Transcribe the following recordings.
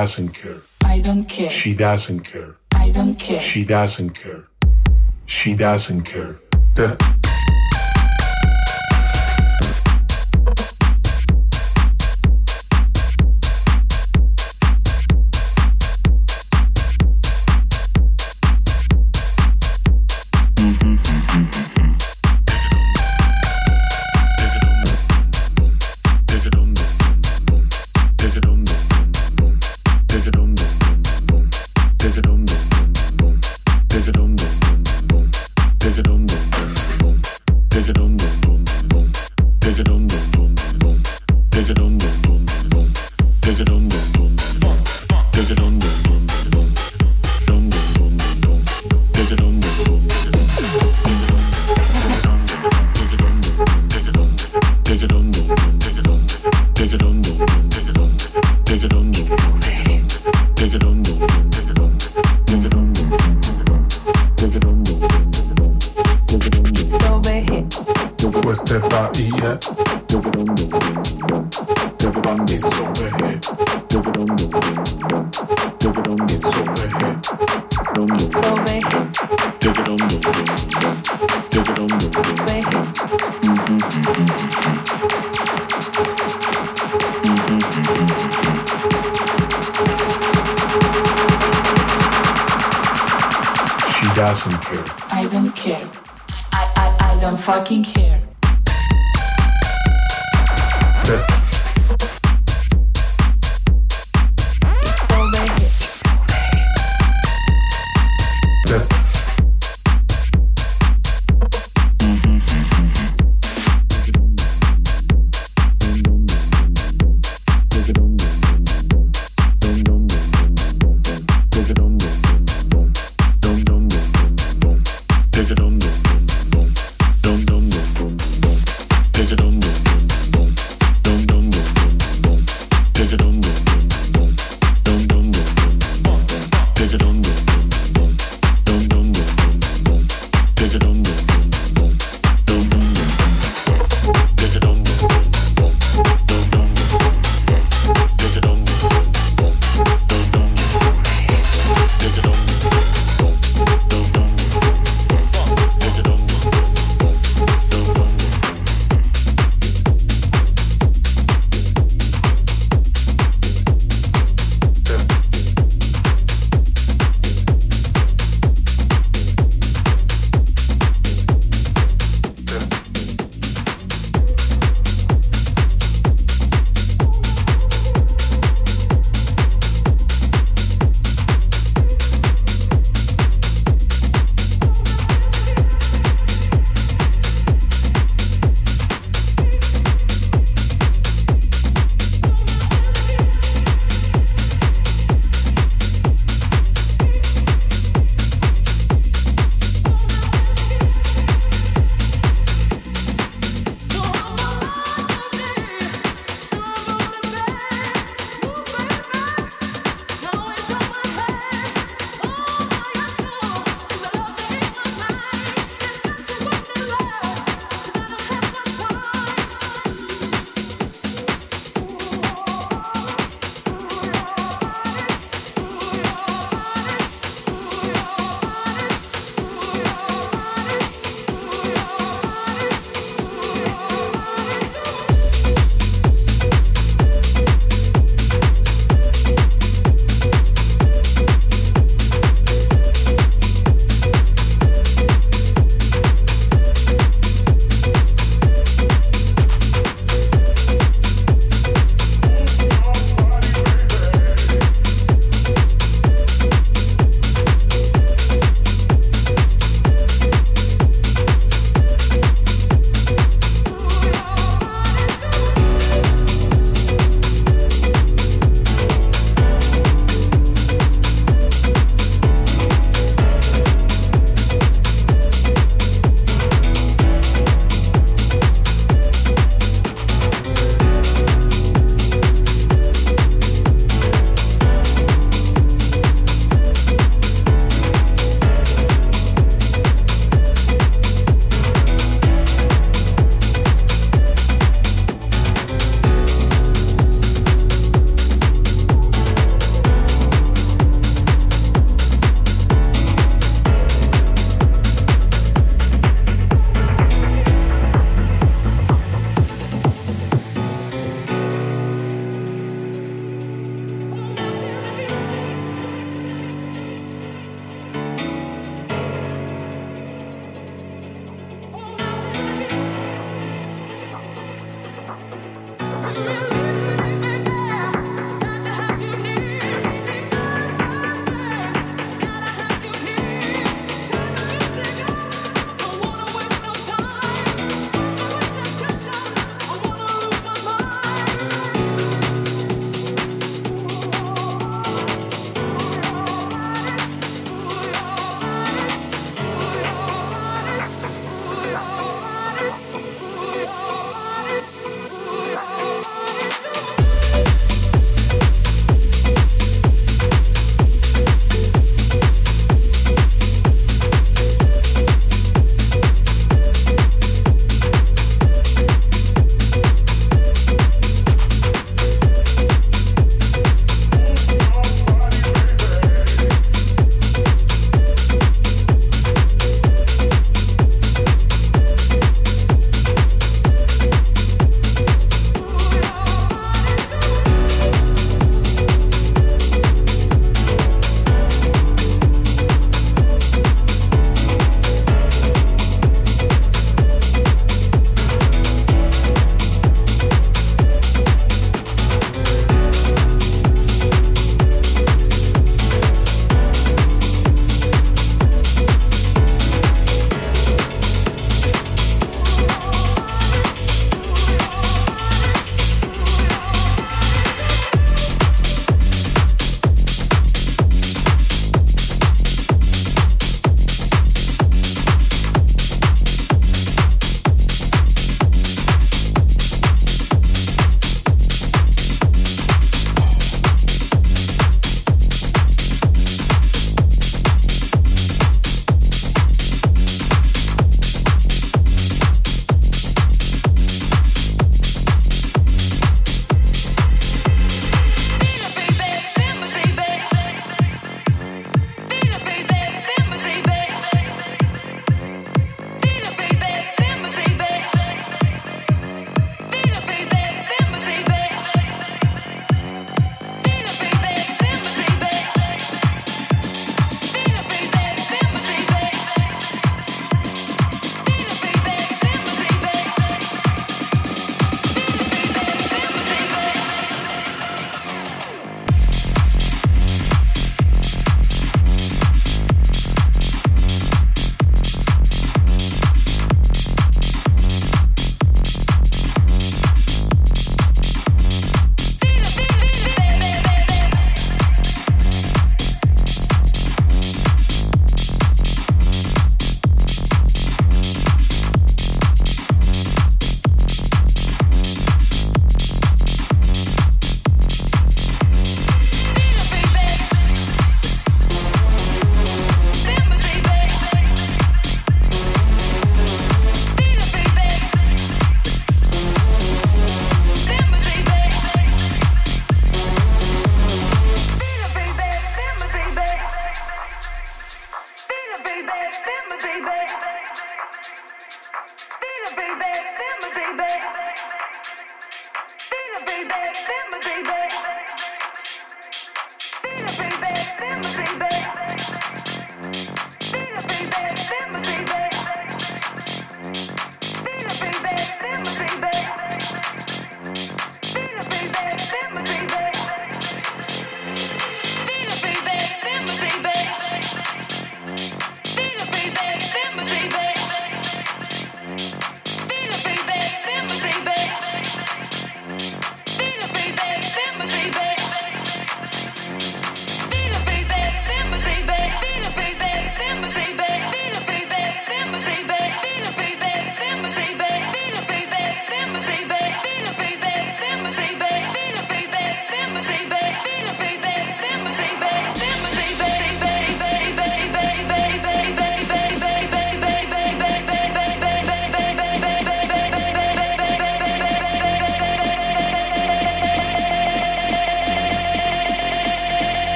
doesn't care. I don't care. She doesn't care. I don't care. She doesn't care. She doesn't care. Duh.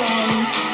of